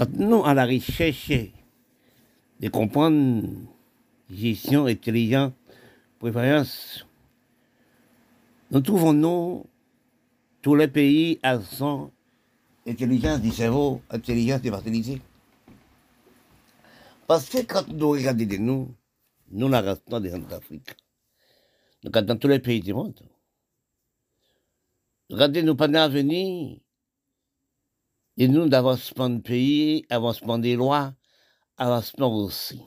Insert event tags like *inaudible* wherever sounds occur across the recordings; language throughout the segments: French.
Quand nous, à la recherche de comprendre gestion intelligente, préférence, nous trouvons nous tous les pays à son intelligence du cerveau, intelligence de facilité. Parce que quand nous regardons de nous, nous la restons des d'Afrique. Nous regardons tous les pays du monde. Regardez nous pendant venir, et nous d'avancement de pays, avancement des lois, avancement aussi.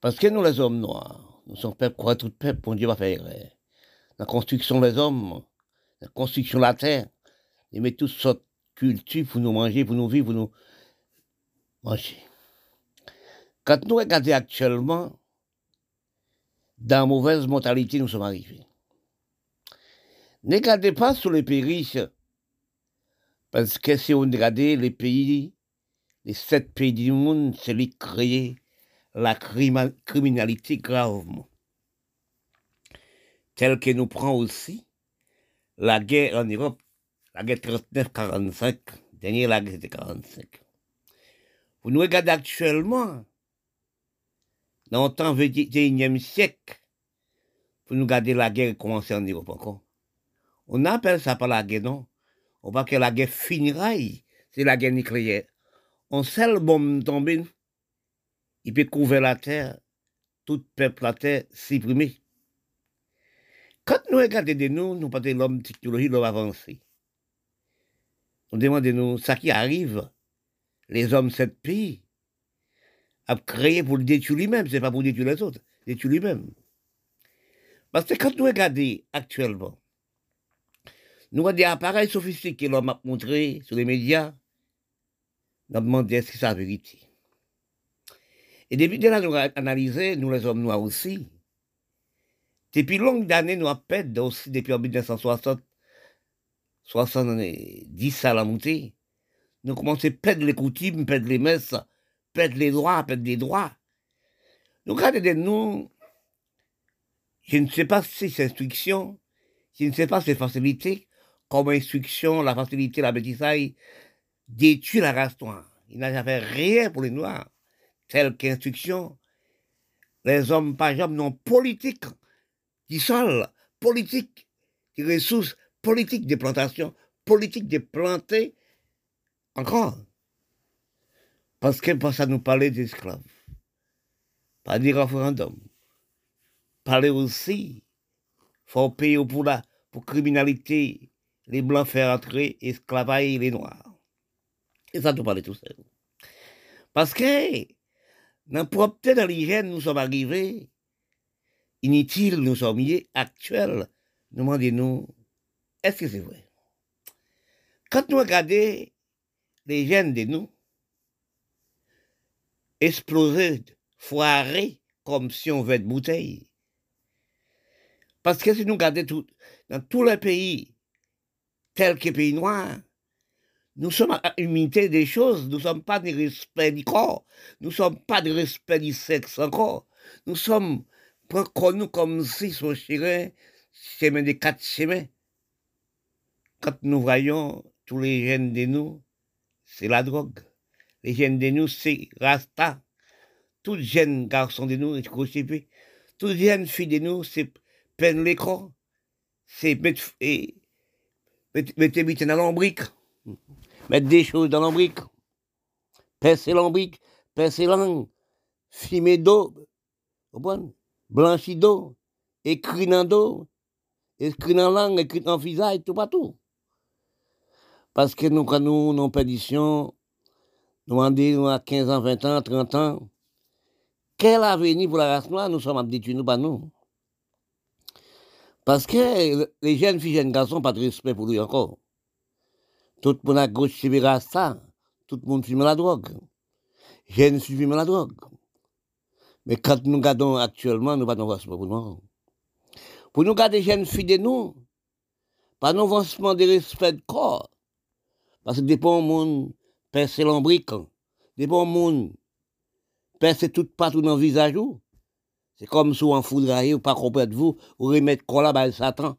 Parce que nous, les hommes noirs, nous sommes peuple, quoi tout peuple, pour Dieu va faire La construction des hommes, la construction de la terre, ils mettent toutes sortes de cultures pour nous manger, pour nous vivre, pour nous manger. Quand nous regardons actuellement, dans mauvaise mentalité, nous sommes arrivés. Ne regardez pas sur les pays parce que si on regarde les pays, les sept pays du monde, c'est les créer la criminalité gravement. Tel que nous prend aussi la guerre en Europe, la guerre 39-45, dernière guerre de 45. Vous nous regardez actuellement, dans le temps 21e siècle, pour nous garder la guerre commencer en Europe encore. On appelle ça pas la guerre, non? On voit que la guerre finira, c'est la guerre nucléaire. On sait le bombe tomber, il peut couvrir la terre, tout peuple la terre supprimé. Quand nous regardons de nous, nous parlons de l'homme technologie, l'homme avancé. On demande de nous, ça qui arrive, les hommes de ce pays, a créé pour le détruire lui-même, c'est pas pour détruire les autres, détruire lui-même. Parce que quand nous regardons actuellement, nous avons des appareils sophistiqués l'homme a montré sur les médias, nous avons demandé est-ce que c'est la vérité? Et depuis que nous avons analysé, nous les hommes noirs aussi, depuis longues années, nous avons perdu aussi, depuis 1960, 70 à la montée, nous commençons à perdre les coutumes, perdre les messes, perdre les droits, perdre les droits. Donc, regardez nous, je ne sais pas si c'est instruction, je ne sais pas si c'est facilité, comme instruction, la facilité, la bêtise, détruit la race noire. Il n'a jamais rien pour les Noirs, tel qu'instruction. Les hommes, par exemple, non politiques, qui sol, politique, qui ressources, politique des plantations, politique des plantés, encore. Parce que pour ça nous parler d'esclaves. Pas dire référendum. Parler aussi, faut payer pour la pour criminalité, les blancs faire entrer, esclavager les noirs. Et ça, nous parler tout ça. Parce que, dans propre dans l'hygiène, nous sommes arrivés, inutiles, nous sommes liés, actuels. Nous demandons-nous, est-ce que c'est vrai? Quand nous regardons les gènes de nous, exploser, foirer, comme si on veut de bouteille. Parce que si nous regardons tout, dans tous les pays, tels que pays noirs, nous sommes à l'unité des choses, nous ne sommes pas de respect du corps, nous ne sommes pas de respect du sexe encore, nous sommes connus comme si son chemin, chemin des quatre chemins. Quand nous voyons tous les jeunes de nous, c'est la drogue les jeunes de nous, c'est Rasta. Tous les jeunes garçons de nous, c'est crucifié. Toutes les jeunes filles de nous, c'est peine l'écran. C'est mettre, et, mettre, dans l'ombrique. Mettre des choses dans l'ombrique. Percer l'ombrique, percer langue, fumer d'eau, blanchi d'eau, écrit dans d'eau, écrit dans langue, écrit dans visage, tout partout. Parce que nous, quand nous, en perdition, nous avons à 15 ans, 20 ans, 30 ans. Quel avenir pour la race noire nous sommes habitués, nous, pas nous Parce que les jeunes filles, jeunes garçons, pas de respect pour lui encore. Tout le monde à gauche, ça. Tout le monde fume la drogue. Jeunes fument la drogue. Mais quand nous regardons actuellement, nous pas de respect pour nous. Pour nous garder jeunes filles de nous, pas de respect de corps. Parce que dépend du monde percer l'ombrique, des bons monde, percer tout partout dans le visage. C'est comme si on foudrait ou pas comprendre vous, ou remettre quoi là-bas Satan?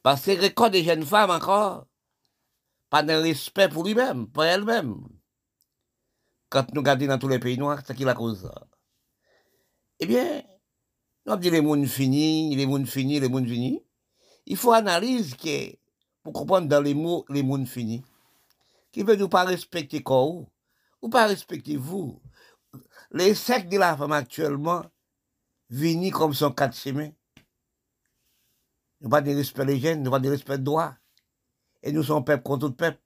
Parce que record des jeunes femmes encore, pas de respect pour lui-même, pour elle-même. Quand nous regardons dans tous les pays noirs, c'est qui la cause? Eh bien, nous avons dit les mondes finis, les mondes finis, les mondes finis. Il faut analyser que, pour comprendre dans les mots les mondes finis, qui veut nous pas respecter quoi ou pas respecter vous. Les sectes de la femme actuellement, viennent comme son quatre chemins. Nous pas de respect les jeunes, nous pas de respect de droit. Et nous sommes peuple contre peuple.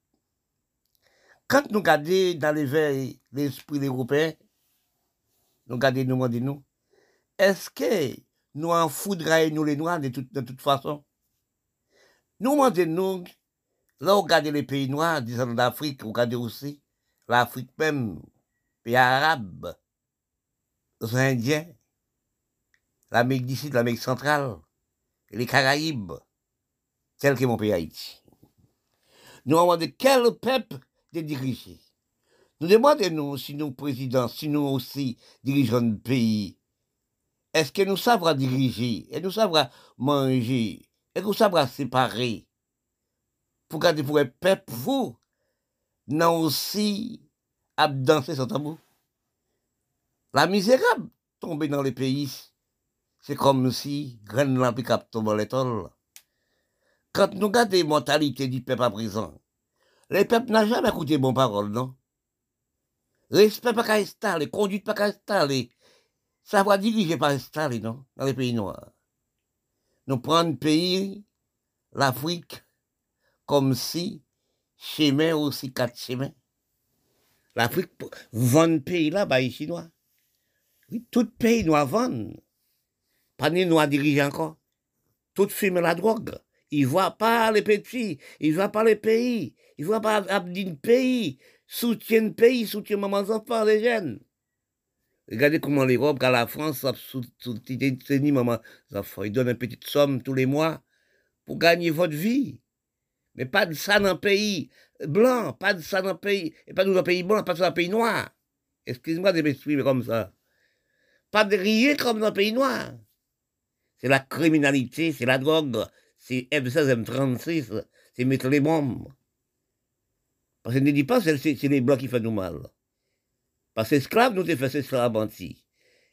Quand nous regardons dans les verres l'esprit européen, nous regardons nous demandons est-ce que nous en foudroyons nous les noirs de toute, de toute façon? Nous demandons nous, là, on regarde les pays noirs, disons d'Afrique, on regarde aussi l'Afrique même, pays arabes, les Indiens, l'Amérique du Sud, l'Amérique centrale, les Caraïbes, tel que mon pays Haïti. Nous demandons quel peuple de diriger? Nous demandons si nous présidents, si nous aussi dirigeons le pays, est-ce que nous savons diriger, et nous savons manger, et nous savons séparer, pour garder pour un peuple, vous, non aussi à danser sans tambour. La misérable tomber dans les pays, c'est comme si graine lampe tombe dans. Quand nous regardons les mentalités du peuple à présent, le peuple n'a jamais écouté bon parole, non? Respect pas qu'à installer, conduite pas qu'à installer, savoir diriger pas installer, non? Dans les pays noirs. Nous prenons pays, l'Afrique, comme si chemin aussi quatre chemins. L'Afrique vend pays là, bas les Chinois. Tout pays doit vendre. Pas nous diriger encore. Tout fume la drogue. Il voit pas les petits, il voit pas les pays, il voit pas abdin pays, soutient pays, soutient maman enfants, les jeunes. Regardez comment l'Europe, la France, maman ils donnent une petite somme tous les mois pour gagner votre vie. Mais pas de ça dans le pays blanc, pas de ça dans le pays, et pas dans le pays blanc, pas dans le pays noir. Excuse-moi de m'exprimer comme ça. Pas de rire comme dans le pays noir. C'est la criminalité, c'est la drogue, c'est M16, M36, c'est mettre les bombes. Parce que ne dit pas c'est les blancs qui font nous mal. Parce que esclaves nous avons fait esclaves anti.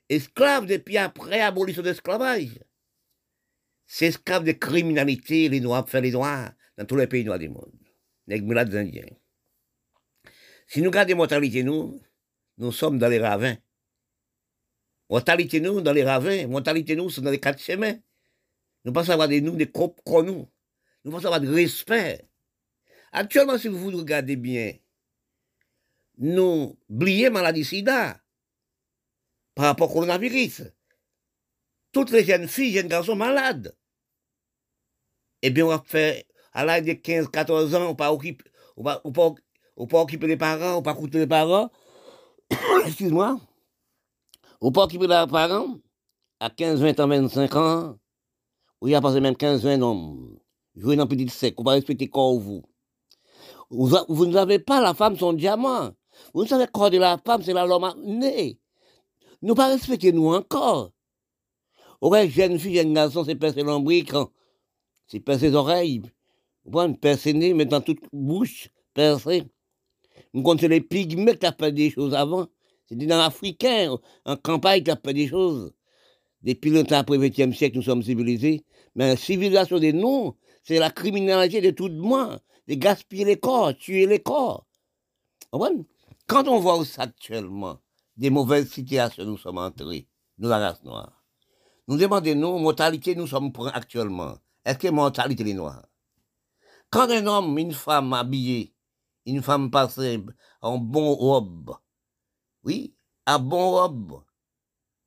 Esclaves depuis après l'abolition de l'esclavage. C'est esclaves de criminalité, les noirs font les noirs dans tous les pays noirs du monde. Les indiens. Si nous regardons mortalité, nous, nous sommes dans les ravins. Mortalité, nous, dans les ravins. Mortalité, nous, c'est dans les quatre chemins. Nous pensons avoir des nous, des comme nous. Nous pensons avoir de respect. Actuellement, si vous regardez bien, nous oublions maladie sida par rapport au coronavirus. Toutes les jeunes filles, jeunes garçons malades. Eh bien, on va faire à l'âge de 15, 14 ans, on pas occuper, on pas occuper les parents, on pas coûter les parents. *coughs* Excuse-moi. On pas occuper les parents. À 15, 20 ans, 25 ans, ou y a passé même 15, 20 ans. Jouer dans petit sec, on va respecter corps vous. Vous, vous n'avez pas la femme son diamant. Vous savez corps de la femme, c'est la l'homme né. Nous pas respecter nous encore. Ouais, jeune fille, jeune garçon, c'est percer l'ombrique, c'est percer les oreilles, Bon, percer mais dans toute bouche, percer. Nous comptons les pygmées qui ont fait des choses avant. C'est des Africains, en campagne, qui ont fait des choses. Depuis le temps après le XXe siècle, nous sommes civilisés. Mais la civilisation des noms, c'est la criminalité de tout le monde. De gaspiller les corps, tuer les corps. Quand on voit actuellement des mauvaises situations, nous sommes entrés, nous, la race noire. Nous demandons, nous, mortalité, nous sommes actuellement. Est-ce que mortalité les noirs? Quand un homme, une femme habillée, une femme passée en bon robe, oui, en bon robe,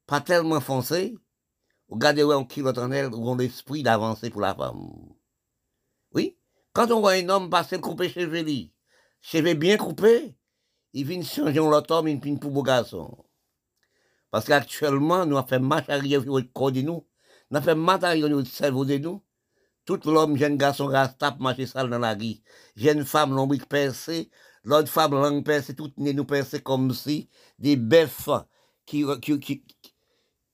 pas tellement foncé, on kilote en elle, où on l'esprit d'avancer pour la femme. Oui, quand on voit un homme passer couper cheveux, cheveux bien coupés, il vient changer l'autre homme, il vient pour beau garçon. Parce qu'actuellement, nous avons fait marche arrière sur le corps de nous, nous avons fait marche arrière sur le cerveau de nous, tout l'homme, jeune garçon, tape, marcher sale dans la vie. Jeune femme, lombrique percée, l'autre femme, langue percée, tout nous percée comme si des bœufs qui, qui, qui,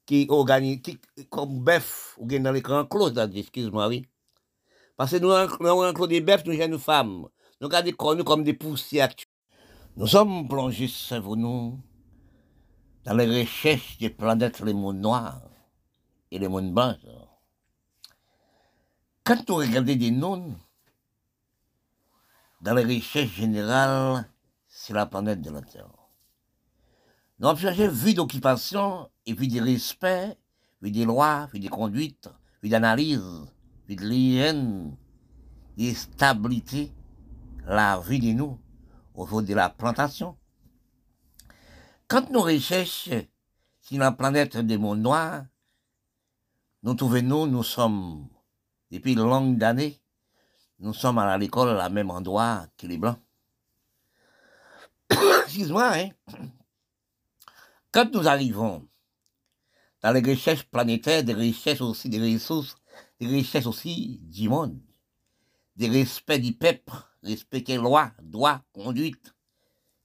qui organisent, comme bœufs, ou dans l'écran clos, excuse-moi, oui. Parce que nous, avons des bœufs, nous, jeunes femmes. nous regardons comme des poussières. Nous sommes plongés, savons-nous, dans les recherches des planètes, les mondes noirs et les mondes blancs. Quand on regarde des noms, dans les recherches générales, c'est la planète de la Terre. Nous avons cherché vie d'occupation et vie de respect, vie des lois, vie des conduites, vie d'analyse, vie de l'hygiène, de stabilité, la vie de nous, au niveau de la plantation. Quand nous recherchons sur la planète des mondes noirs, nous trouvons, nous, nous sommes, depuis longues années, nous sommes à l'école à la même endroit que les Blancs. *coughs* Excuse-moi, hein. Quand nous arrivons dans les recherches planétaires, des recherches aussi des ressources, des recherches aussi du monde, des respects du peuple, respecter les lois, droits, conduite,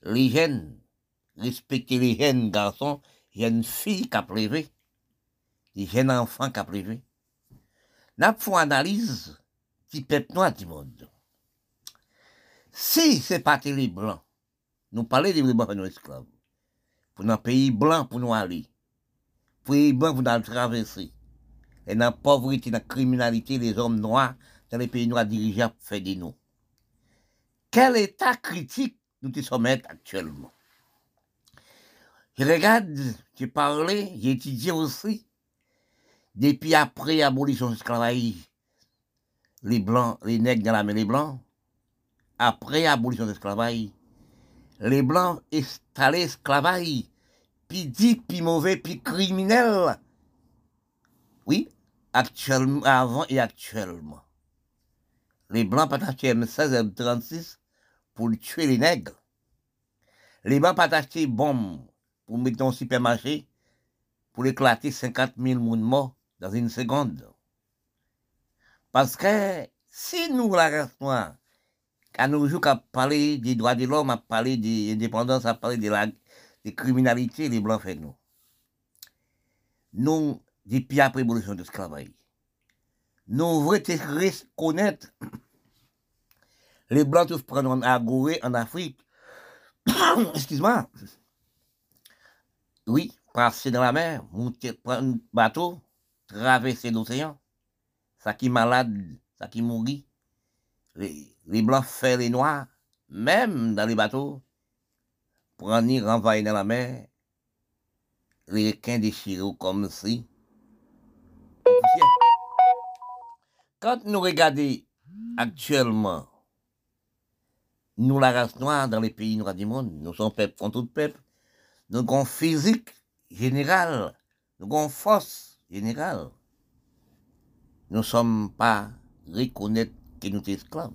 l'hygiène, respecter les jeunes garçons, jeunes filles qui prévu, les jeunes enfants qui prévu. N'a pas analyse du peuple noir du monde. Si c'est pas les blancs, nous parlons des blancs nos esclaves, pour un pays blanc pour nous aller, pour les blancs pour nous traverser, et dans la pauvreté, dans la criminalité, les hommes noirs, dans les pays noirs dirigeables, fait de nous. Quel état critique nous te sommes actuellement? Je regarde, j'ai parlé, j'ai étudié aussi, depuis après l'abolition de l'esclavage, les blancs, les nègres dans la main des blancs, après l'abolition de l'esclavage, les blancs installés l'esclavage, puis dit, puis mauvais, puis criminel. Oui, actuellement, avant et actuellement. Les blancs partagent M16 et M36 pour tuer les nègres. Les blancs partagent bombes pour mettre dans le supermarché pour éclater 50 000 monde morts dans une seconde. Parce que si nous, la noire, à nos jours, à parler des droits de l'homme, à parler de l'indépendance, à parler de la criminalité, les Blancs font nous. Nous, depuis après l'évolution de l'esclavage, nous voulons reconnaître *coughs* les Blancs tous prennent à Gorée en Afrique. *coughs* Excuse-moi. Oui, passer dans la mer, monter, prendre un bateau, traverser l'océan. Ça qui malade, ça qui mourit. Les, les blancs font les noirs, même dans les bateaux, prendre y renvoyer dans la mer, les requins déchirés comme si. Quand nous regardons actuellement, nous la race noire dans les pays noirs du monde, nous sommes peuple contre tout peuple, nous avons physique général, nous avons force générale. Nous ne sommes pas reconnaître que nous sommes esclaves.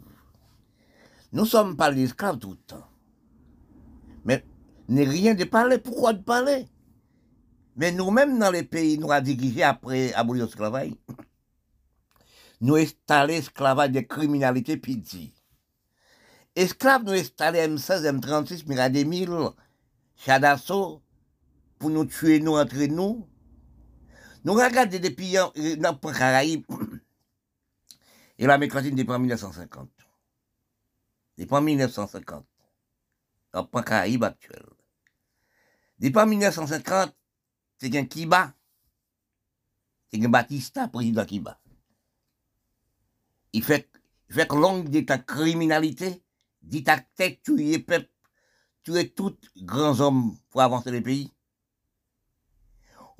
Nous ne sommes pas les esclaves tout le temps. Mais n'est rien de parler. Pourquoi de parler? Mais nous-mêmes, dans les pays noirs dirigés après abolir l'esclavage, *coughs* nous installons l'esclavage de criminalité puis. Esclaves nous installons M16, M36, Miradé 1000, Chadasso, pour nous tuer nous entre nous. Nous regardons depuis dans le Caraïbes *clears throat* et l'Amérique latine depuis 1950. Depuis 1950. Dans le Caraïbes actuel. Depuis 1950, c'est un Kiba. C'est un Batista, président Kiba. Il fait, il fait longue d'état criminalité, d'état tuer peuple tuer tous grands hommes pour avancer le pays.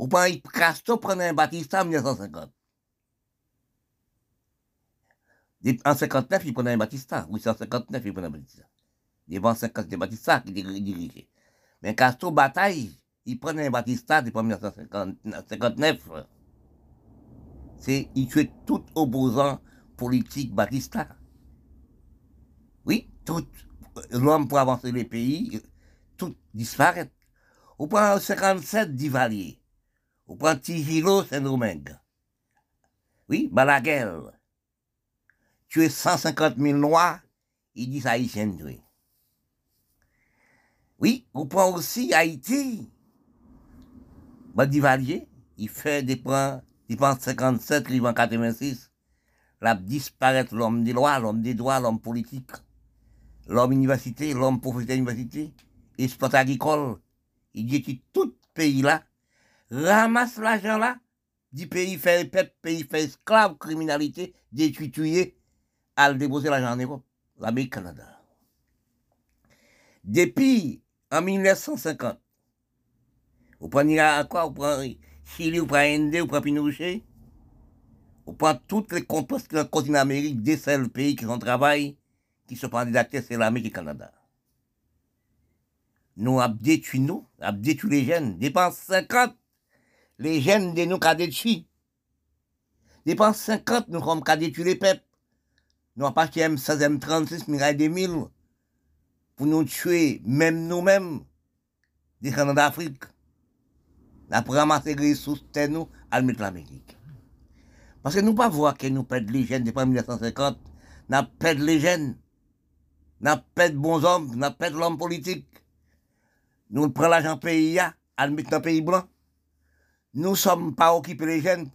Ou pas, Castro prenait un Batista en 1950. En 59, il prenait un Batista. Oui, en 59, il prenait un Batista. Devant 50, c'est Batista qui dirigeait. Mais Castro bataille, il prenait un Batista depuis 1959. C'est, il tuait tout opposant politique Batista. Oui, tout l'homme pour avancer les pays, tout disparaît. On prend 57 d'Ivalier. On prend Tigilo Saint-Domingue. Oui, Balaguer. Tu es 150 000 noirs, il dit haïtien tué. Oui, on prend aussi Haïti. Badivalier, il fait des points, il prend 57, il prend 86. Là, disparaît l'homme des lois, l'homme des droits, l'homme politique. l'homme université, l'homme professeur d'université, exploitant agricole, il dit que tout pays là, ramasse l'argent là, du pays fait peuple, pays fait esclave, criminalité, détruit, tuer, à le déposer l'argent en Europe, l'Amérique, Canada. Depuis en 1950, vous prenez à quoi Vous Chili, vous prenez Inde, vous prenez Pinochet, vous prenez toutes les composts qui le continent d'Amérique, des seuls pays qui ont travail, qui se prennent des c'est l'Amérique et le Canada. Nous avons détruit nous, avons détruit les jeunes, dépense 50, les jeunes de nous cadets Dépense 50, nous sommes cadets les peuples. Nous avons acheté M16, M36, Mirail 2000 pour nous tuer, même nous-mêmes, des canons d'Afrique. Nous avons ramassé les ressources de nous à mettre l'Amérique. Parce que nous ne pas voir que nous perdons les jeunes depuis 1950. Nous perdons les jeunes. Nous perdons bons hommes, nous perdons l'homme politique. Nous prenons l'argent pays, à le mettre dans le pays blanc. Nous ne sommes pas occupés les jeunes,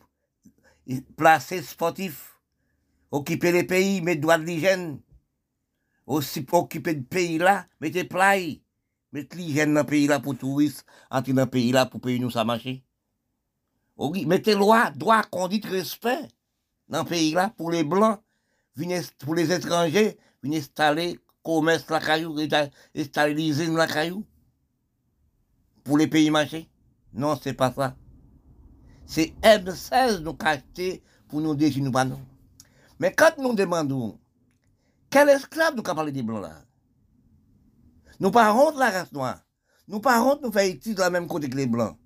placés sportifs, occuper les pays, mettre droit de l'hygiène. Aussi occuper le pays là, mettez play, mettez l'hygiène dans le pays là pour touristes, entrer dans le pays là pour payer nous ça marcher. Mettez loi, droit, conduite, respect dans le pays là pour les blancs, pour les étrangers, venir installer commerce la caillou, installer l'usine la caillou. Pour les pays marchés. Non, c'est pas ça. C'est M16 nous acheté pour nous non. Mais quand nous demandons, quel esclave nous parler des blancs là? Nous pas honte la race noire. Nous pas honte nous faire de la même côté que les blancs.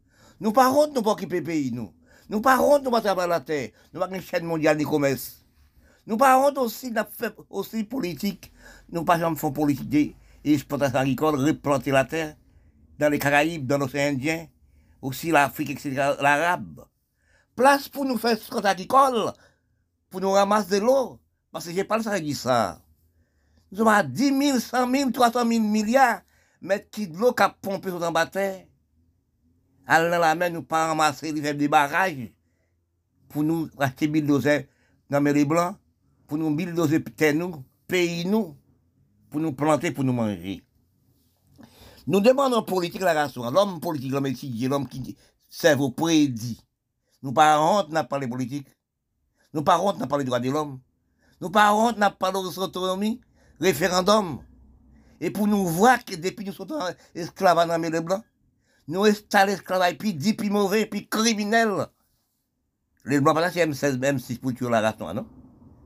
Nous pas honte nous pas occuper le pays nous. Nous pas honte nous pas travailler la terre. Nous pas une chaîne mondiale de commerce. Nous pas honte aussi de aussi politique. Nous pas jamais faire politique exploitation agricole, replanter la terre dans les Caraïbes, dans l'océan Indien, aussi l'Afrique, etc., l'arabe. Place pour nous faire ce agricole, pour nous ramasser de l'eau. Parce que j'ai pas le ça dit ça. Nous sommes à 10 000, 100 000, 300 000 milliards mètres qui de l'eau qui a pompé sur la terre. Aller dans la mer, nous pas ramasser les des barrages pour nous acheter 1000 doses dans les blancs, pour nous 1000 doses terre nous, pays nous, pour nous planter, pour nous manger. Nous demandons politique la race, l'homme politique, l'homme étudié, l'homme qui cerveau prédit. Nous pas honte n'a pas les politiques. Nous pas honte n'a pas les droits de l'homme. Nous pas honte n'a pas l'autonomie, référendum. Et pour nous voir que depuis nous sommes esclaves dans les blancs, nous installons l'esclavage puis dit, puis mauvais, puis criminel. Les blancs, c'est M16, M6 pour tuer la race non?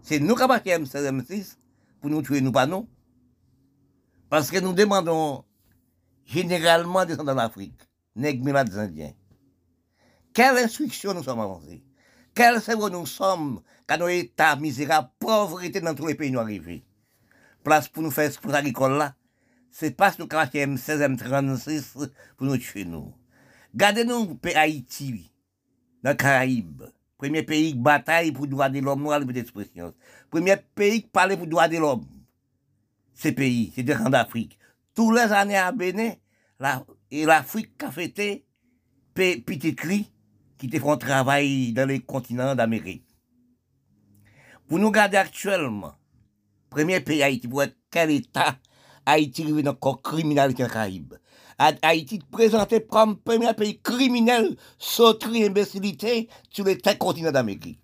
C'est nous qui avons M16, M6 pour nous tuer, nous pas non. Parce que nous demandons généralement descendants d'Afrique, nègres des Indiens. Quelle instruction nous sommes avancés? Quel cerveau nous sommes quand nos états misérables, pauvreté dans tous les pays nous arrivés Place pour nous faire ce agricole là, c'est pas ce cracher M16, M36 pour nous tuer nous. Gardez-nous Haïti, dans les Caraïbes. Premier pays qui bataille pour le droit de l'homme, noir, d'expression. Premier pays qui parle pour le droit de l'homme. Ces pays, c'est des d'Afrique tous les années à Bénin, la, et l'Afrique a fêté petit cri qui te font travail dans les continents d'Amérique. Pour nous garder actuellement, premier pays Haïti, pour être quel état Haïti arrive dans le criminalité en Caraïbes. Haïti présenté comme premier pays criminel, sauterie, imbécilité sur les continents d'Amérique.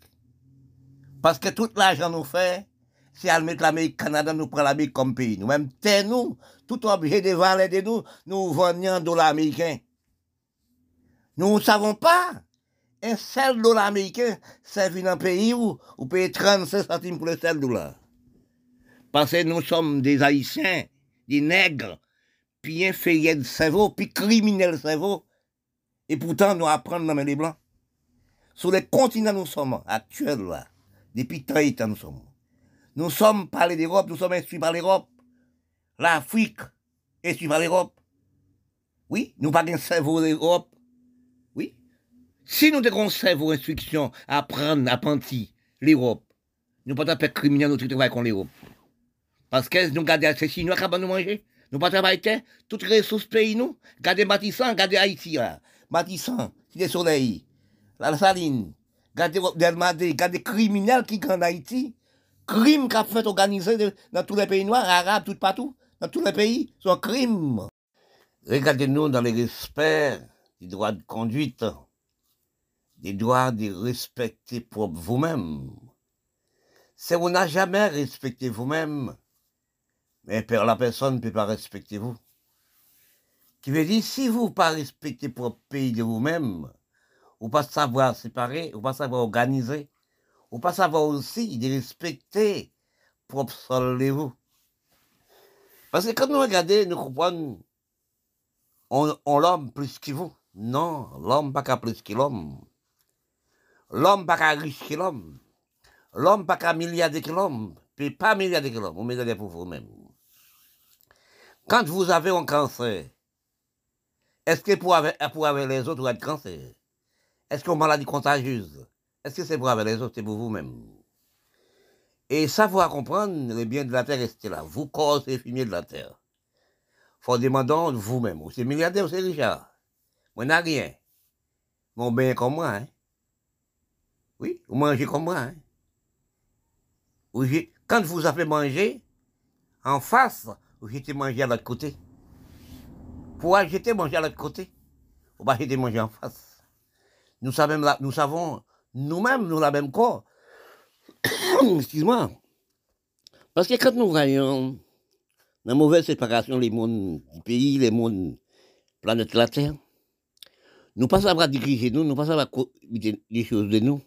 Parce que tout l'argent nous fait, si elle met l'Amérique, Canada, nous prend l'Amérique comme pays. Nous-mêmes, nous, tout objet de valer de nous, nous vendons dollars américains. Nous ne savons pas. Un seul dollar américain servit dans un pays où on paye 35 centimes pour le seul dollar. Parce que nous sommes des Haïtiens, des nègres, puis inférieurs de cerveau, puis criminels de cerveau. Et pourtant, nous apprenons dans les Blancs. Sur les continents nous sommes actuels, là, depuis 30 ans nous sommes. Nous sommes parlés d'Europe, nous sommes instruits par l'Europe. L'Afrique instruite par l'Europe. Oui, nous pas un cerveau d'Europe. Oui. Si nous avons un cerveau à apprendre, à penser l'Europe, nous ne pouvons pas faire criminel notre travail contre l'Europe. Parce que nous gardons ces Chinois qui nous manger. Nous pas travailler toutes les ressources pays nous. Gardez Matissan, gardez Haïti là. Matissan, Cité Soleil, la Saline, gardez Delmadé, gardez criminels qui en Haïti crime qu'a fait organisé dans tous les pays noirs, arabes, tout partout, dans tous les pays, c'est un crime. Regardez-nous dans le respect des droits de conduite, des droits de respecter pour vous-même. Si vous n'avez jamais respecté vous-même, mais la personne ne peut pas respecter vous. Qui veut dire, si vous ne pas respecter pour pays de vous-même, ou pas savoir séparer, ou pas savoir organiser, ou pas savoir aussi de respecter propre sol de vous. Parce que quand nous regardons, nous comprenons, on, l'homme plus que vous. Non, l'homme pas qu'à plus que l'homme. L'homme pas qu'à riche que l'homme. L'homme pas qu'à milliardaire que l'homme. Puis pas milliardaire que l'homme. Vous mettez pour vous-même. Quand vous avez un cancer, est-ce que pour avoir, pour les autres, vous avez cancer? Est-ce qu'une maladie contagieuse? Est-ce que c'est pour avoir les autres, c'est pour vous-même? Et savoir comprendre les biens de la terre, restez là? Vous, corps et fumier de la terre. Faut demander vous-même. Vous êtes milliardaire, vous êtes Richard. Moi, n'a rien. Mon bien comme moi, hein. Oui, vous mangez comme moi, hein. Quand vous avez mangé, en face, vous jetez manger à l'autre côté. Pour jeter manger à l'autre côté, vous va jeter manger en face. Nous savons, nous savons nous-mêmes, nous la même corps. *coughs* Excuse-moi. Parce que quand nous voyons la mauvaise séparation les mondes du pays, les mondes planète la Terre, nous pas savoir diriger nous, nous pas savoir des choses de nous.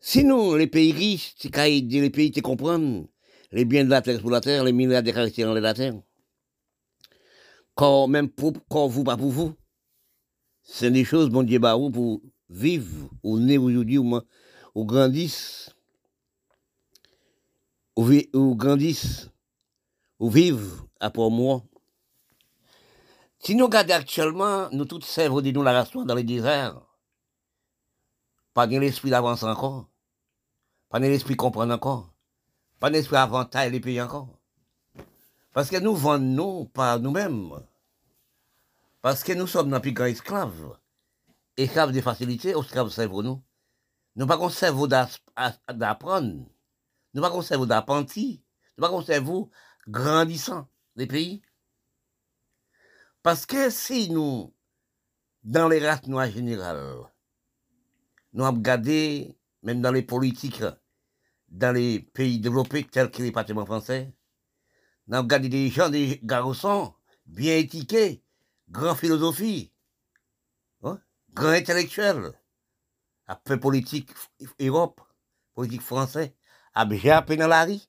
Sinon, les pays riches, les pays qui comprennent les biens de la terre pour la terre, les milliards de caractères la terre. Quand même pour, quand vous, pas pour vous. C'est des choses, bon Dieu, bah, pour vivre, ou né aujourd'hui, ou, ou grandissent, ou, grandissent, ou vivent après moi. Si nous regardons actuellement, nous tous servons de nous la race dans les déserts. Pas de l'esprit d'avance encore. Pas de l'esprit comprendre encore. Pas d'esprit avantage les pays encore. Parce que nous vendons nous par nous-mêmes. Parce que nous sommes dans plus grand esclaves. Esclaves de facilité, esclaves cerveau nous. Nous pas qu'on cerveau d'apprendre. Nous pas qu'on cerveau d'apprenti. Nous pas qu'on cerveau grandissant des pays. Parce que si nous, dans les races noires générales, nous avons gardé, même dans les politiques, dans les pays développés tels que les bâtiments français. Nous avons gardé des gens, des garçons bien étiqués, grands philosophie, hein, grands intellectuels, après politique Europe, politique français, à bien dans la rue,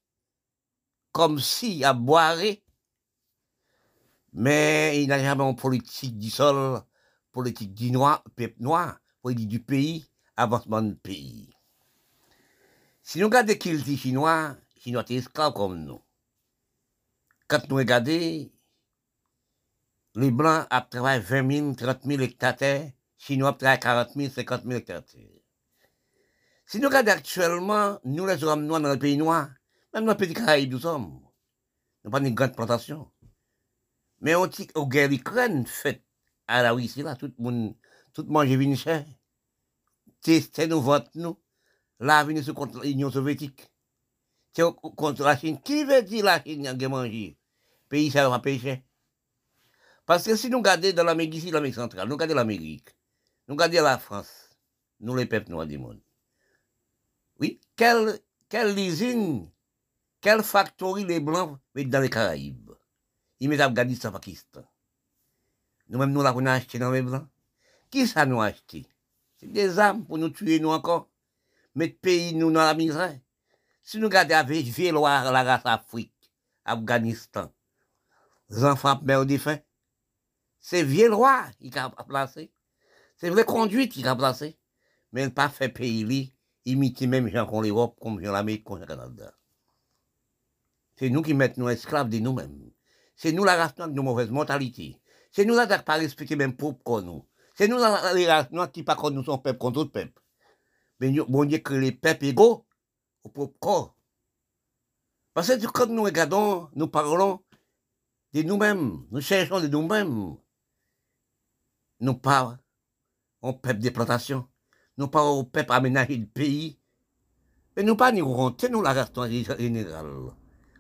comme si à boire, mais il n'a jamais une politique du sol, politique du noir, politique du pays, avancement du pays. Si nous regardons qui les Chinois, Chinois sont esclaves comme nous. Quand nous regardons, les Blancs ont travaillé 20 000, 30 000 hectares, Ont travaillé 40 000, 50 000 hectares. Si nous regardons actuellement, nous les hommes noirs dans le pays noir, même dans le pays Caraïbes, nous sommes. Nous pas une grande plantation. Mais on dit aux guerres d'Ukraine faites à la Russie, là, tout le monde, tout le monde vient cher. Testez nous, vote nous la venue contre l'Union soviétique. C'est contre la Chine. Qui veut dire la Chine a mangé Pays ça va pêcher. Parce que si nous regardons dans l'Amérique ici, l'Amérique centrale, nous regardons l'Amérique, nous regardons la France, nous les peuples noirs du monde. Oui, quelle, usine, quelle factory les Blancs mettent dans les Caraïbes? Ils mettent Afghanistan, Pakistan. Nous-mêmes, nous l'avons acheté dans les Blancs. Qui ça nous a acheté? C'est des armes pour nous tuer, nous encore mettre pays nous dans la misère. Si nous regardons avec Véloire, la race Afrique, Afghanistan, les enfants meurent de faim. C'est Véloire qui a placé. C'est vrai conduite qui a placé. Mais il pas fait pays imiter même gens qu'on l'Europe, comme l'Amérique, comme le Canada. C'est nous qui mettons nos esclaves de nous-mêmes. C'est nous la race noire de nos mauvaises mentalités. C'est nous la qui pas respecter même peuple comme nous. C'est nous la noire qui pas nous son peuple contre d'autres peuples. Mais bon Dieu crée les peuples égaux au propre corps. Parce que quand nous regardons, nous parlons de nous-mêmes, nous cherchons de nous-mêmes. Nous parlons au peuple de plantation, nous parlons au peuple aménagé du pays. Mais nous pas nous nous la race générale.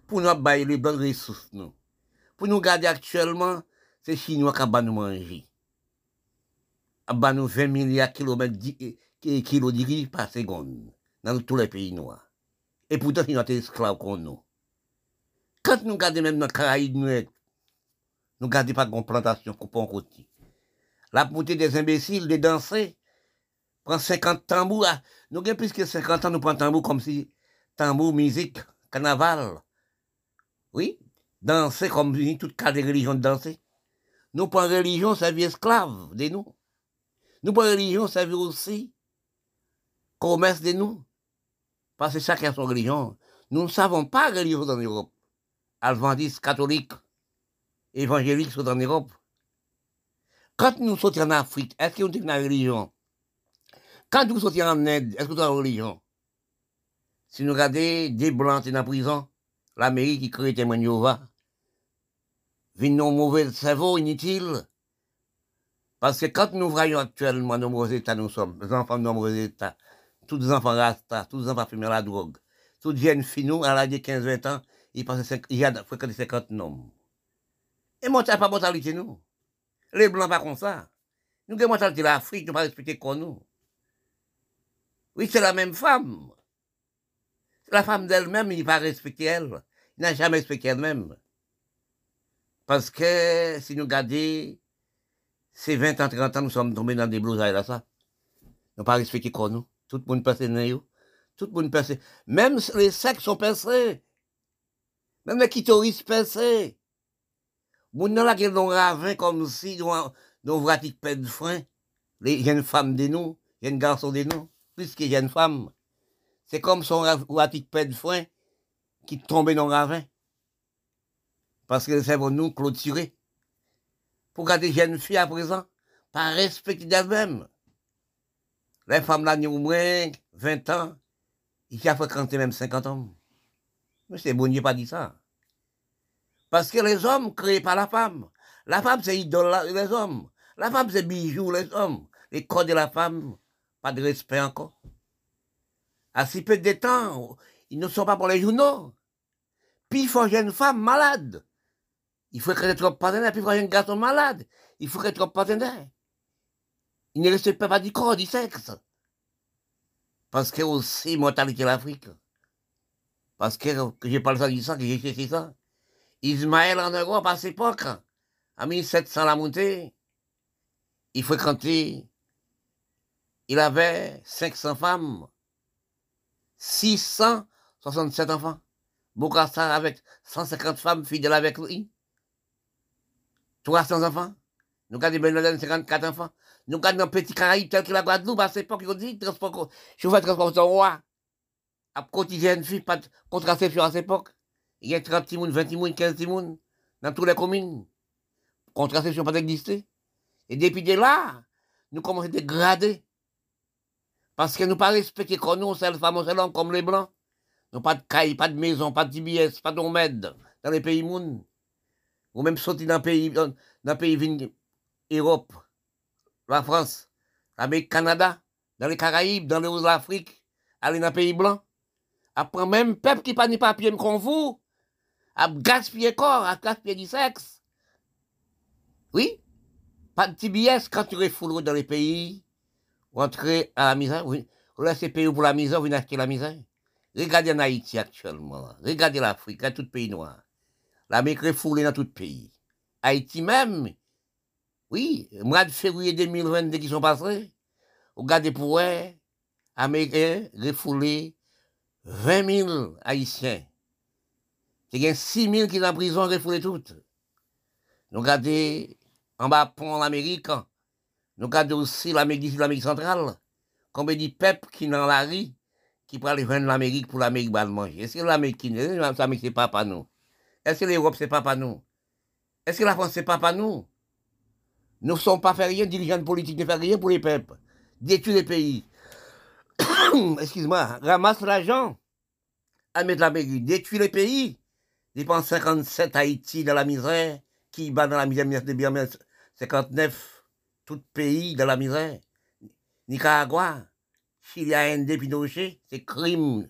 pour nous bailler les bonnes ressources. Pour nous garder actuellement, c'est Chinois qui va nous manger. À nous 20 milliards de kilomètres kilos par seconde dans tous les pays noirs. Et pourtant, c'est notre esclave qu'on nous. Quand nous regardons même dans les Caraïbes, nous ne gardons pas de plantation pour un côté. La montée des imbéciles, de danser, prend 50 tambours. Nous avons plus que 50 ans, nous prenons tambour comme si tambour, musique, carnaval. Oui, danser comme toute cas de religion de danser. Nous prenons religion, ça vient esclave de nous. Nous prenons religion, ça vient aussi commerce de nous. Parce que chacun a son religion. Nous ne savons pas religion en Europe. Alvandis, catholique, évangélique sont en Europe. Quand nous sommes en Afrique, est-ce qu'on a une religion? Quand nous sommes en Inde, est-ce qu'on a une religion? Si nous regardons des blancs dans la prison, l'Amérique qui crée témoin Jéhovah, nos mauvais cerveau inutile. Parce que quand nous voyons actuellement nombreux États, nous sommes, les enfants de nombreux États, tous les enfants rasta, tous les enfants fumer la drogue, toutes jeunes filles, nous, à l'âge de 15-20 ans, ils passent, il y a fréquenté 50 noms. Et moi, pas mentalité, nous. Les blancs, pas comme ça. Nous avons mentalité l'Afrique, nous pas respecter comme nous. Oui, c'est la même femme. La femme d'elle-même, il n'a pas respecté elle. Il n'a jamais respecté elle-même. Parce que si nous regardons, ces 20 ans, 30 ans, nous sommes tombés dans des blousailles là, ça. Nous pas respecté comme nous. Tout le monde passe dans Tout le monde passe. Même les sexes sont pincés. Même les clitoris pincés. Moun nan la ravin comme si nous vratique pas de frein. Les jeunes femmes de nous, jeunes garçons de nous, plus que jeunes femmes. C'est comme son vratique pas de frein qui tombe dans le ravin. Parce que c'est pour nous clôturer. Pour garder jeunes filles à présent, pas respecter d'elles-mêmes. Les femmes là, nous moins 20 ans, ils ont fréquenté même 50 ans. Mais c'est bon, Dieu pas dit ça. Parce que les hommes créés par la femme. La femme, c'est idole les hommes. La femme, c'est bijou les hommes. Les corps de la femme, pas de respect encore. À si peu de temps, ils ne sont pas pour les journaux. Puis il faut une femme malade. Il faut qu'elle trop partenaire, puis il faut un garçon malade. Il faut qu'elle trop partenaire. Il ne respecte pas du corps, du sexe. Parce que aussi, mortalité l'Afrique. Parce que, que j'ai parlé ça du ça, que j'ai cherché ça. Ismaël en Europe à cette époque, en 1700 la montée, il fréquentait, il avait 500 femmes, 667 enfants. Bokassa avec 150 femmes fidèles avec lui. 300 enfants. Nous avons Ben Laden 54 enfants. Nous avons un petit Caraïbe tel que la Guadeloupe, à cette époque, ils ont dit, transport, chauffeur transport roi. À quotidien, une fille, pas de contraception à cette époque. Il y a 30 timounes, 20 timounes, 15 timounes, dans toutes les communes. Contraception pas d'exister. Et depuis de là, nous commençons à dégrader. Parce que nous pas respecter comme nous, c'est le fameux salon comme les blancs. Nous pas de caille, pas de maison, pas de TBS, pas d'omède dans les pays monde. Ou même sortir dans les pays, dans pays Europe, la France, l'Amérique, Canada, dans les Caraïbes, dans les Afrique, aller dans les pays blancs. Après même peuple qui pas ni papier comme vous, à gaspiller corps, à gaspiller du sexe. Oui, pas de TBS quand tu refoules dans les pays, rentrer à la misère, oui. Vous laissez payer pour la misère, vous achetez la misère. Regardez en Haïti actuellement, regardez l'Afrique, à tout pays noir. L'Amérique refoulée dans tout pays. Haïti même, oui, mois de février 2022 qui sont passés, regardez pour eux, Américains refoulés, 20 000 Haïtiens. Il y a 6 000 qui sont en prison, refoulés toutes. Nous regardons en bas pont en Amérique, nous regardons aussi l'Amérique l'Amérique centrale, combien de peuples qui dans la rue, qui les de l'Amérique pour l'Amérique va manger. Est-ce que l'Amérique, c'est pas pas nous? Est-ce que l'Europe, c'est pas pas nous? Est-ce que la France, c'est pas pas nous? Nous ne sommes pas fait rien, dirigeants politiques ne font rien pour les peuples. Détruire les pays. *coughs* Excuse-moi, ramasse l'argent à mettre l'Amérique, détruire les pays. Dépense 57 Haïti dans la misère, qui bat dans la misère? 1959, tout pays dans la misère. Nicaragua, Chili, Inde, Pinochet, c'est crime.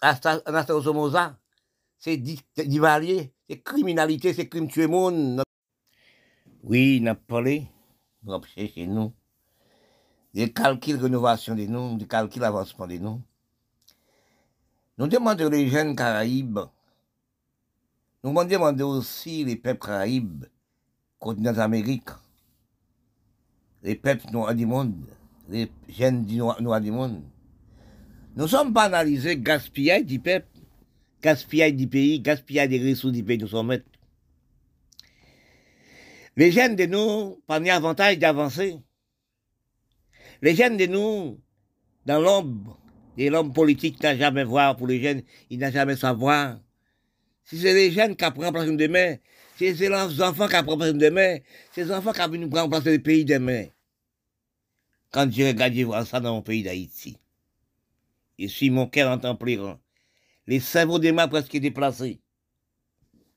Anastasio Somoza, c'est divalier, c'est criminalité, c'est crime tuer monde. Oui, n'a parlé, nous chez nous, des calculs rénovation des noms, des calculs avancement des noms. Nous demandons les jeunes Caraïbes, nous demandons aussi les peuples Caraïbes, continent d'Amérique, les peuples noirs du monde, les jeunes noirs du monde. Nous sommes pas analysés gaspillage du peuple, gaspillage du pays, gaspillage des ressources du pays, nous sommes maîtres. Les jeunes de nous, pas ni avantage d'avancer. Les jeunes de nous, dans l'ombre, et l'homme politique n'a jamais voir pour les jeunes, il n'a jamais savoir. Si c'est les jeunes qui prennent place demain, si c'est les enfants qui prennent place demain, c'est les enfants qui vont prendre place le pays demain. Quand je regarde ça dans mon pays d'Haïti, et si mon cœur entend pleurant, les cerveaux des mois presque déplacés.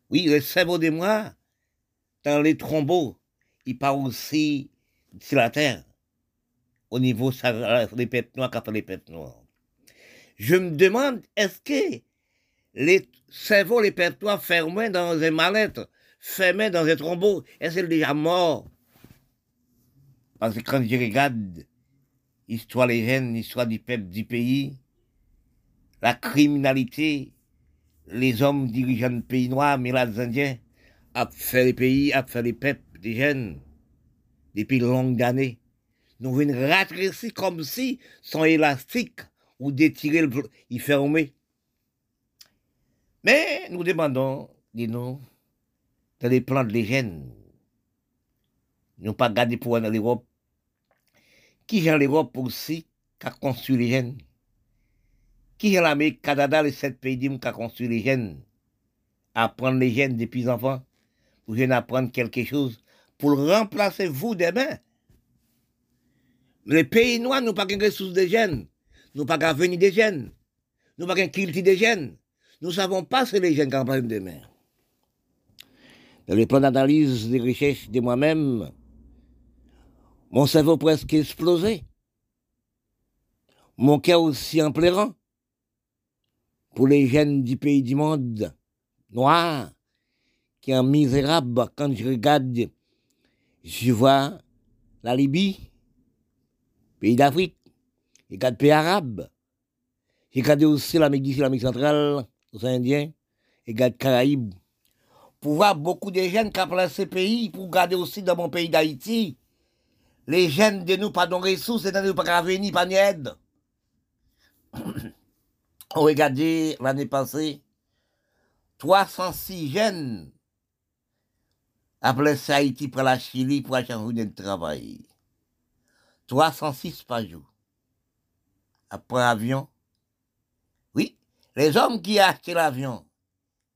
Oui, les cerveaux des mois, dans les trombeaux, ils partent aussi sur la terre, au niveau des peuples noirs, quand les peuples noirs. Je me demande, est-ce que les cerveaux, les pertois fermés dans un mallette, fermés dans un trombeau, est-ce qu'ils sont déjà morts Parce que quand je regarde l'histoire des jeunes, l'histoire du peuple du pays, la criminalité, les hommes dirigeants du pays noir, mais les Indiens, à faire les pays, à faire les peuples des jeunes, depuis longues années. Nous venons rattraper comme si son élastique ou d'étirer le il fermé. Mais nous demandons, dis-nous, dans les plans de l'hygiène, nous pas gardé pour l'Europe. Qui j'ai l'Europe aussi qui a construit l'hygiène? Qui j'ai l'Amérique, Canada, les sept pays qui a construit l'hygiène? Apprendre l'hygiène depuis enfants, pour jeunes apprendre quelque chose, pour remplacer vous demain. Les pays noirs n'ont pas de ressources de jeunes. Nous pas venir des jeunes. Nous pas qu'à cultiver des jeunes. Nous ne savons pas si les jeunes ont demain. Dans le plan d'analyse des recherches de moi-même, mon cerveau presque explosé. Mon cœur aussi en pleurant. Pour les jeunes du pays du monde, noirs, qui sont misérables quand je regarde, je vois la Libye, pays d'Afrique, il regarde pays arabe. Il regarde aussi l'Amérique l'Amérique centrale, les Indiens. Il regarde Caraïbes. Pour voir beaucoup de jeunes qui ont placé pays, pour garder aussi dans mon pays d'Haïti, les jeunes de nous pas de ressources, et de nous pas venir, pas d'aide. *coughs* On regarde l'année passée, 306 jeunes appelé Haïti pour la Chili pour acheter de travail. 306 par jour après avion. Les hommes qui acheté l'avion,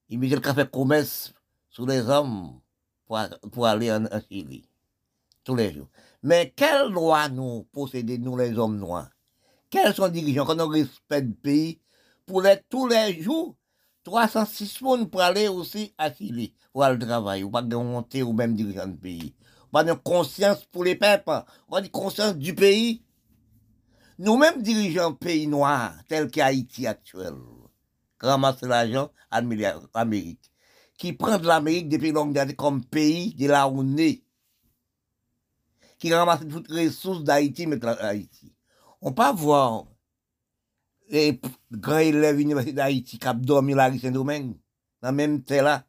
ils mettent le café commerce sur les hommes pour, aller en, Chili, tous les jours. Mais quelle loi nous possédons, nous les hommes noirs? Quels sont les dirigeants? Qu'on respecte le pays pour les, tous les jours 306 personnes pour aller aussi à Chili, pour aller travailler, ou pas de monter ou même dirigeant du pays. Pas de conscience pour les peuples, pas de conscience du pays. Nous-mêmes dirigeons pays noirs, tel qu'Haïti actuel, qui ramassent l'argent à l'Amérique, qui prend l'Amérique depuis longue années comme pays de là où on est, qui ramasse toutes les ressources d'Haïti, mais Haïti. On peut voir les grands élèves de l'Université d'Haïti qui ont dormi la Saint-Domingue, dans même tel là.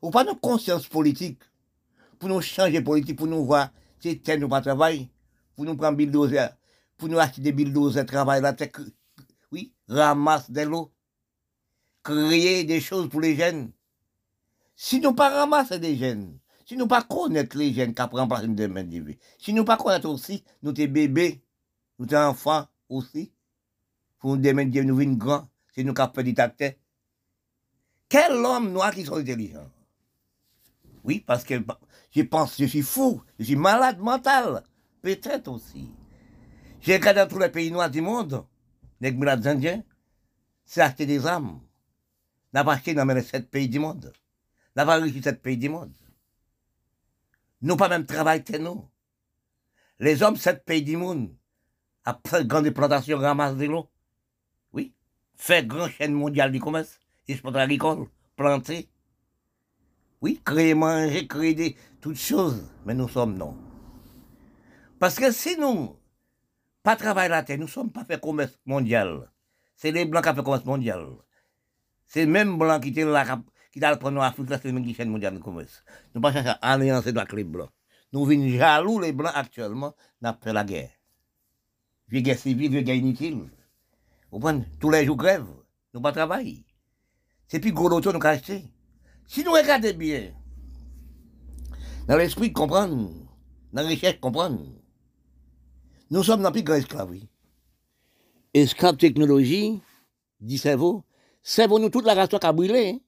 Ou pas de conscience politique, pour nous changer politique, pour nous voir, si tel nous pas travail, pour nous prendre bulldozer pour nous acheter des bulldozers, travailler la oui, ramasse de l'eau, créer des choses pour les jeunes. Si nous pas ramasser des jeunes, si nous pas connaître les jeunes qui apprennent par une demain de vie, si nous pas connaître aussi, nous sommes bébés, nous sommes enfants aussi, pour nous demain de nous venir grand, si nous avons petit acteur. Quel homme noir qui sont intelligents? Oui, parce que je pense, je suis fou, je suis malade mental, peut-être aussi. J'ai regardé tous les pays noirs du monde, les Indiens, c'est acheter des armes. Acheté dans les sept pays du monde. Pas réussi sept pays du monde. Nous pas même travaillé nous. Les hommes sept pays du monde, après grande plantation, ramassent de l'eau. Oui. Fait grand chaîne mondiale du commerce. exploiter agricole, planter. Oui, créer manger, créer des, toutes choses, mais nous sommes non. Parce que si nous, pas travailler la terre, nous sommes pas fait commerce mondial. C'est les blancs qui ont fait commerce mondial. C'est même blanc qui étaient là, qui t'a prendre l'Afrique, c'est le même qui fait mondial de commerce. Nous pas chercher à alliancer avec les blancs. Nous venons jaloux, les blancs, actuellement, n'a fait la guerre. Vieux guerre civile, vieux guerre inutile. Vous comprenez? Tous les jours grève. Nous pas travailler. C'est plus gros d'auto nous acheter. Si nous regardons bien, dans l'esprit comprendre, dans la recherche comprendre, nous sommes dans le plus grand esclaverie. Esclave technologie, dit cerveau, cerveau nous toute la race qui a brûlé.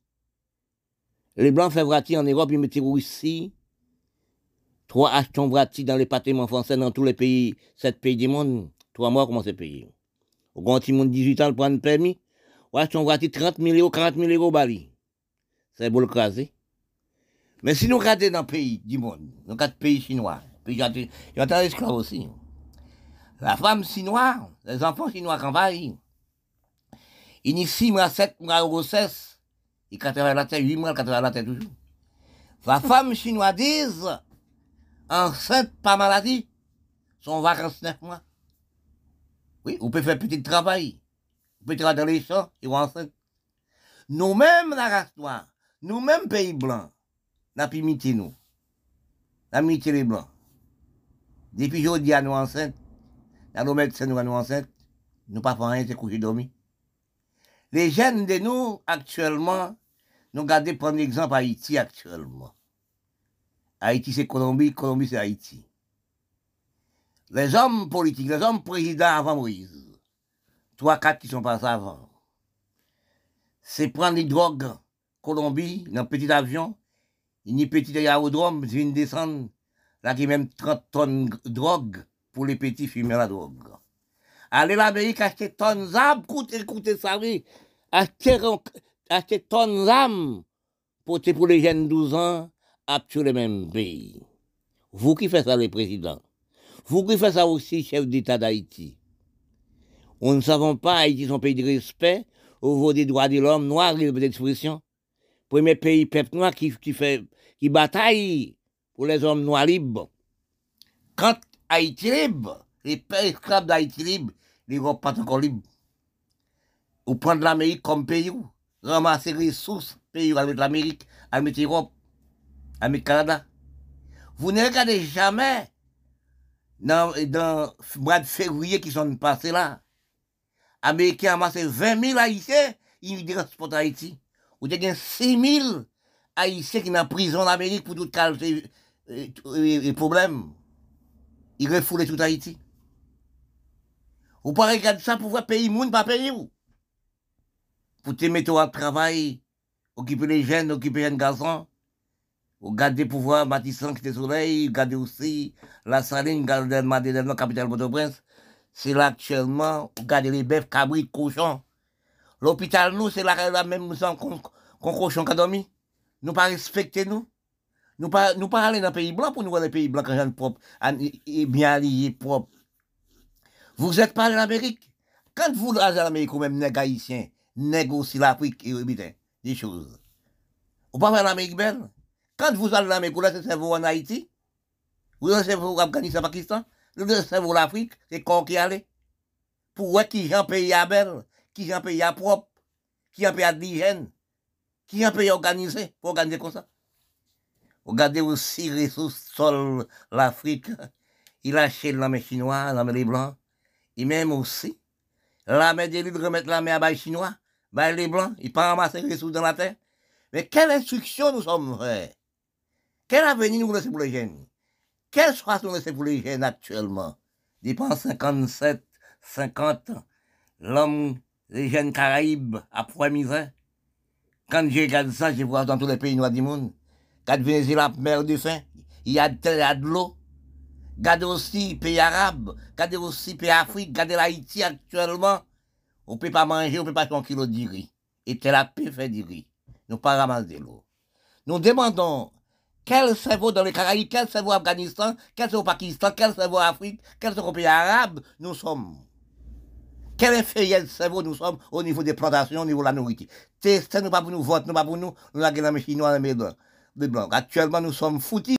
Les blancs font vrati en Europe, ils mettent ici. Trois achetons vrati dans les bâtiments français dans tous les pays, sept pays du monde. Trois mois, comment c'est payé? Au grand petit monde 18 ans, prendre permis. Ou achetons vrati 30 000 euros, 40 000 euros bali. C'est pour le craser. Mais si nous regardons dans le pays du monde, dans quatre pays chinois, puis il y a des esclaves aussi. La femme chinoise, les enfants chinois qui envahissent. Il y a 6 mois, 7 mois de grossesse. Il travaille la tête, 8 mois, il travaille la tête toujours. La femme chinoise dit, enceinte, pas maladie, son vacances 9 mois. Oui, on peut faire petit travail. On peut travailler dans les champs, ils vont enceinte. Nous-mêmes, la race noire, nous-mêmes, pays blancs, n'a pas imité nous. N'a imité les blancs. Depuis aujourd'hui, nous enceintes, dans nos médecins, nous, nous enceintes, nous pas faisons rien, c'est coucher dormi. Les jeunes de nous, actuellement, nous gardons prendre l'exemple Haïti actuellement. Haïti, c'est Colombie, Colombie, c'est Haïti. Les hommes politiques, les hommes présidents avant Moïse, trois, quatre qui sont passés avant, c'est prendre les drogues, Colombie, dans un petit avion, un petit aérodrome, ils viennent descendre, là, qui même 30 tonnes de drogue, pour les petits fumer la drogue. Aller l'Amérique acheter tonnes d'âmes, écoutez, écoutez ça, oui. Acheter, acheter tonnes d'âmes pour, pour les jeunes 12 ans, à tuer le même pays? Vous qui faites ça, les présidents. Vous qui faites ça aussi, chef d'État d'Haïti. On ne savons pas, Haïti, son pays de respect, au niveau des droits de l'homme, noir, liberté d'expression. Premier pays, peuple noir, qui, fait, qui bataille pour les hommes noirs libres. Quand Haïti libre, les pères esclaves d'Haïti libre, les Europes pas encore libres. Ou prendre l'Amérique comme pays, ramasser les ressources, pays avec l'Amérique, avec l'Europe, avec le Canada. Vous ne regardez jamais dans, dans le mois de février qui sont passés là. Américains ont amassé 20 000 Haïtiens, ils pour Haïti. Ou avez 6 000 Haïtiens qui sont en prison en Amérique pour tout les problèmes il refoulait tout Haïti. Ou pas regarder ça pour voir pays monde, pas payer où. Pour te mettre au travail, occuper les jeunes, occuper les jeunes garçons, garder pouvoir bâtissant qui soleil, garder aussi la saline, garder le capitale Port-au-Prince. C'est là actuellement, garder les bœufs, cabris, cochons. L'hôpital, nous, c'est la même qu'on cochon qui a dormi. Nous pas respecter nous. Nous pas, nous pas aller dans le pays blanc pour nous voir les pays blancs quand propre, et bien alliés, propres. Vous êtes pas en Amérique? Quand vous allez en Amérique, ou même nègres haïtiens, négocier l'Afrique et des choses. Vous pas en Amérique belle? Quand vous allez en Amérique, vous laissez vous en Haïti, vous laissez vous Afghanistan, Pakistan, vous laissez vous l'Afrique, c'est quoi qui allait. Pour voir qui j'en pays à belle, qui j'en pays à propre, qui en pays à d'hygiène, qui en pays organisé, pour organiser comme ça. Regardez aussi les sous-sols, l'Afrique. Il a acheté l'armée chinoise, l'armée des Blancs. Et même aussi, l'armée des de remettre l'armée à bail chinois, bail les Blancs, il pas ramasser les ressources dans la terre. Mais quelle instruction nous sommes faits Quel avenir nous laissons pour les jeunes? Quelle choix nous laissons pour les jeunes actuellement? Depuis 57, 50, l'homme, les jeunes Caraïbes, à poids misère. Quand je regarde ça, je vois dans tous les pays noirs du monde. Quand Venezuela meurt de faim, il y a de l'eau. Regardez aussi pays arabes, regardez aussi pays Afrique, regardez l'Haïti actuellement. On ne peut pas manger, on ne peut pas faire un kilo de riz. Et tel la paix fait du riz. Nous pas ramasser l'eau. Nous demandons quel cerveau dans les Caraïbes, quel cerveau au Afghanistan, quel cerveau au Pakistan, quel cerveau Afrique, quel cerveau au pays arabe nous sommes? Quel inférieur cerveau nous sommes au niveau des plantations, au niveau de la nourriture? C'est nous pas pour nous voter, nous pas pour nous, nous la Chinois, les Blancs. Actuellement, nous sommes foutus.